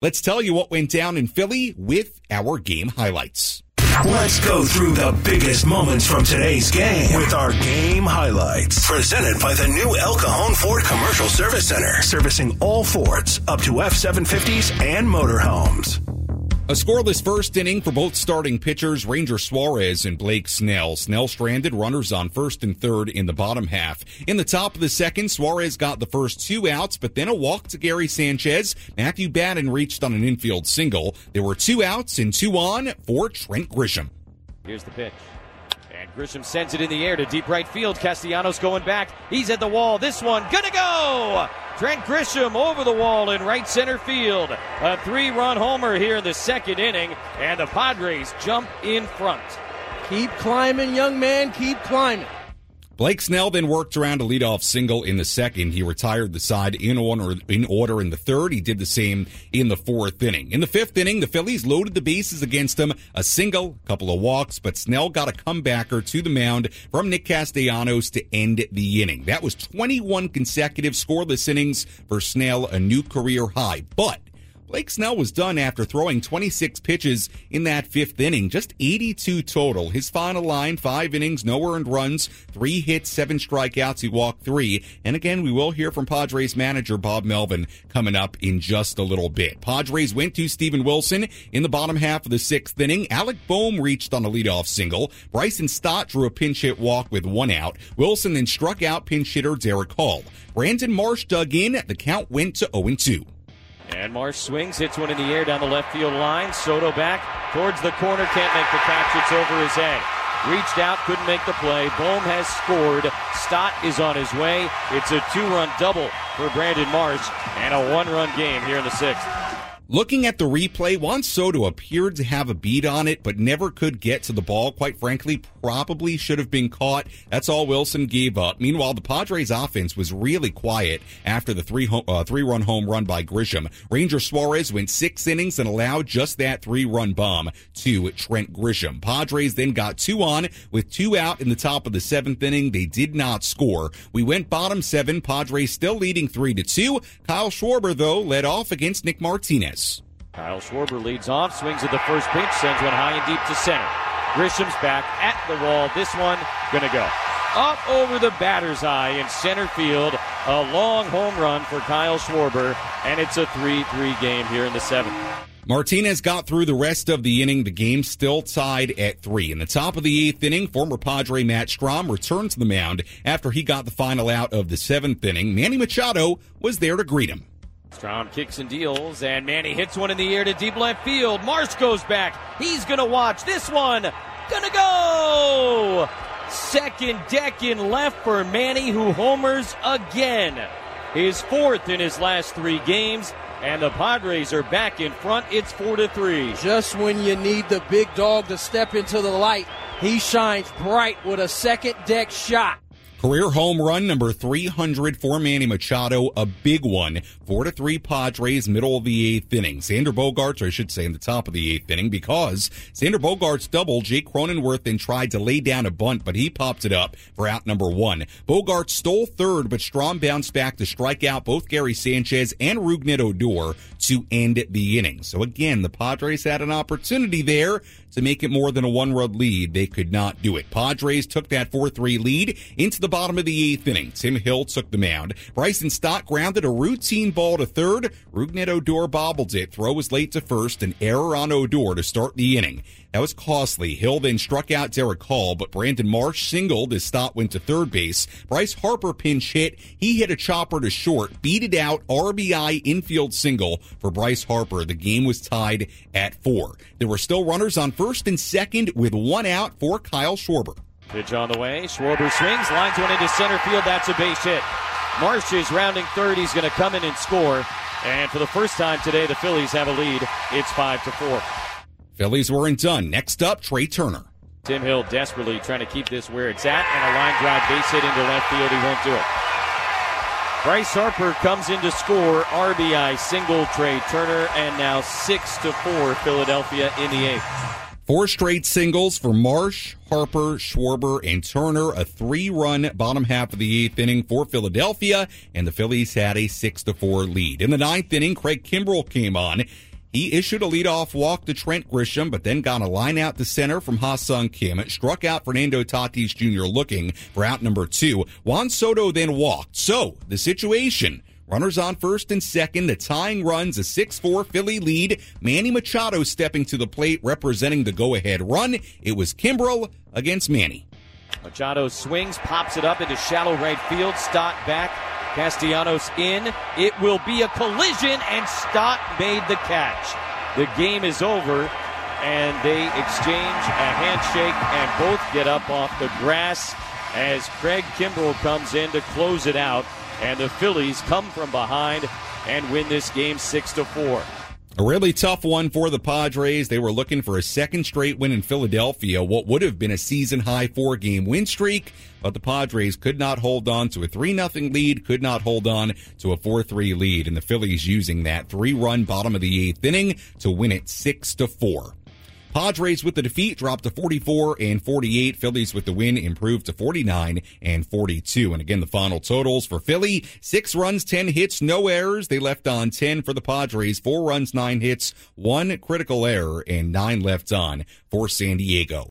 Let's tell you what went down in Philly with our game highlights. Let's go through the biggest moments from today's game with our game highlights. Presented by the new El Cajon Ford Commercial Service Center, servicing all Fords up to F 750s and motorhomes. A scoreless first inning for both starting pitchers, Ranger Suarez and Blake Snell. Snell stranded runners on first and third in the bottom half. In the top of the second, Suarez got the first two outs, but then a walk to Gary Sanchez. Matthew Batten reached on an infield single. There were two outs and two on for Trent Grisham. Here's the pitch. And Grisham sends it in the air to deep right field. Castellanos going back. He's at the wall. This one gonna go! Trent Grisham over the wall in right center field. A three run homer here in the second inning, and the Padres jump in front. Keep climbing, young man, keep climbing. Blake Snell then worked around a leadoff single in the second. He retired the side in order, in order in the third. He did the same in the fourth inning. In the fifth inning, the Phillies loaded the bases against him. A single, a couple of walks, but Snell got a comebacker to the mound from Nick Castellanos to end the inning. That was 21 consecutive scoreless innings for Snell, a new career high. But Blake Snell was done after throwing 26 pitches in that fifth inning, just 82 total. His final line, five innings, no earned runs, three hits, seven strikeouts. He walked three. And again, we will hear from Padres manager Bob Melvin coming up in just a little bit. Padres went to Steven Wilson in the bottom half of the sixth inning. Alec Bohm reached on a leadoff single. Bryson Stott drew a pinch hit walk with one out. Wilson then struck out pinch hitter Darick Hall. Brandon Marsh dug in. The count went to 0 2. And Marsh swings, hits one in the air down the left field line. Soto back towards the corner, can't make the catch. It's over his head. Reached out, couldn't make the play. Bohm has scored. Stott is on his way. It's a two run double for Brandon Marsh and a one run game here in the sixth. Looking at the replay, Juan Soto appeared to have a beat on it, but never could get to the ball. Quite frankly, probably should have been caught. That's all Wilson gave up. Meanwhile, the Padres offense was really quiet after the three uh, three run home run by Grisham. Ranger Suarez went six innings and allowed just that three run bomb to Trent Grisham. Padres then got two on with two out in the top of the seventh inning. They did not score. We went bottom seven. Padres still leading three to two. Kyle Schwarber though led off against Nick Martinez. Kyle Schwarber leads off, swings at the first pitch, sends one high and deep to center. Grisham's back at the wall. This one gonna go up over the batter's eye in center field. A long home run for Kyle Schwarber, and it's a 3-3 game here in the seventh. Martinez got through the rest of the inning. The game still tied at three. In the top of the eighth inning, former Padre Matt Strahm returned to the mound after he got the final out of the seventh inning. Manny Machado was there to greet him. Strahm kicks and deals, and Manny hits one in the air to deep left field. Marsh goes back. He's going to watch this one. Gonna go! Second deck in left for Manny, who homers again. His fourth in his last three games, and the Padres are back in front. It's four to three. Just when you need the big dog to step into the light, he shines bright with a second deck shot. Career home run number 300 for Manny Machado, a big one. Four to three Padres, middle of the eighth inning. Xander Bogaerts, I should say, in the top of the eighth inning because Xander Bogaerts double. Jake Cronenworth then tried to lay down a bunt, but he popped it up for out number one. Bogaerts stole third, but Strahm bounced back to strike out both Gary Sanchez and Rougned Odor to end the inning. So again, the Padres had an opportunity there to make it more than a one run lead. They could not do it. Padres took that 4 3 lead into the bottom of the eighth inning. Tim Hill took the mound. Bryson Stott grounded a routine ball to third. Rougned Odor bobbled it. Throw was late to first. An error on Odor to start the inning. That was costly. Hill then struck out Darick Hall, but Brandon Marsh singled as Stott went to third base. Bryce Harper pinch hit. He hit a chopper to short, beat it out, RBI infield single for Bryce Harper. The game was tied at four. There were still runners on first and second with one out for Kyle Schwarber. Pitch on the way. Schwarber swings, lines one into center field. That's a base hit. Marsh is rounding third. He's going to come in and score. And for the first time today, the Phillies have a lead. It's five to four. Phillies weren't done. Next up, Trea Turner. Tim Hill desperately trying to keep this where it's at, and a line drive base hit into left field. He won't do it. Bryce Harper comes in to score RBI single Trea Turner, and now six to four Philadelphia in the eighth. Four straight singles for Marsh, Harper, Schwarber, and Turner. A three-run bottom half of the eighth inning for Philadelphia, and the Phillies had a six to four lead. In the ninth inning, Craig Kimbrel came on. He issued a leadoff walk to Trent Grisham, but then got a line out to center from Ha-Seong Kim. Struck out Fernando Tatis Jr. looking for out number two. Juan Soto then walked. So the situation. Runners on first and second. The tying runs a 6-4 Philly lead. Manny Machado stepping to the plate representing the go-ahead run. It was Kimbrel against Manny. Machado swings, pops it up into shallow right field. Stott back. Castellanos in. It will be a collision, and Stott made the catch. The game is over, and they exchange a handshake and both get up off the grass as Craig Kimbrel comes in to close it out, and the Phillies come from behind and win this game six to four. A really tough one for the Padres. They were looking for a second straight win in Philadelphia, what would have been a season high four game win streak, but the Padres could not hold on to a 3 0 lead, could not hold on to a 4 3 lead, and the Phillies using that three run bottom of the eighth inning to win it 6 to 4. Padres with the defeat dropped to 44 and 48. Phillies with the win improved to 49 and 42. And again, the final totals for Philly, six runs, 10 hits, no errors. They left on 10 for the Padres, four runs, nine hits, one critical error, and nine left on for San Diego.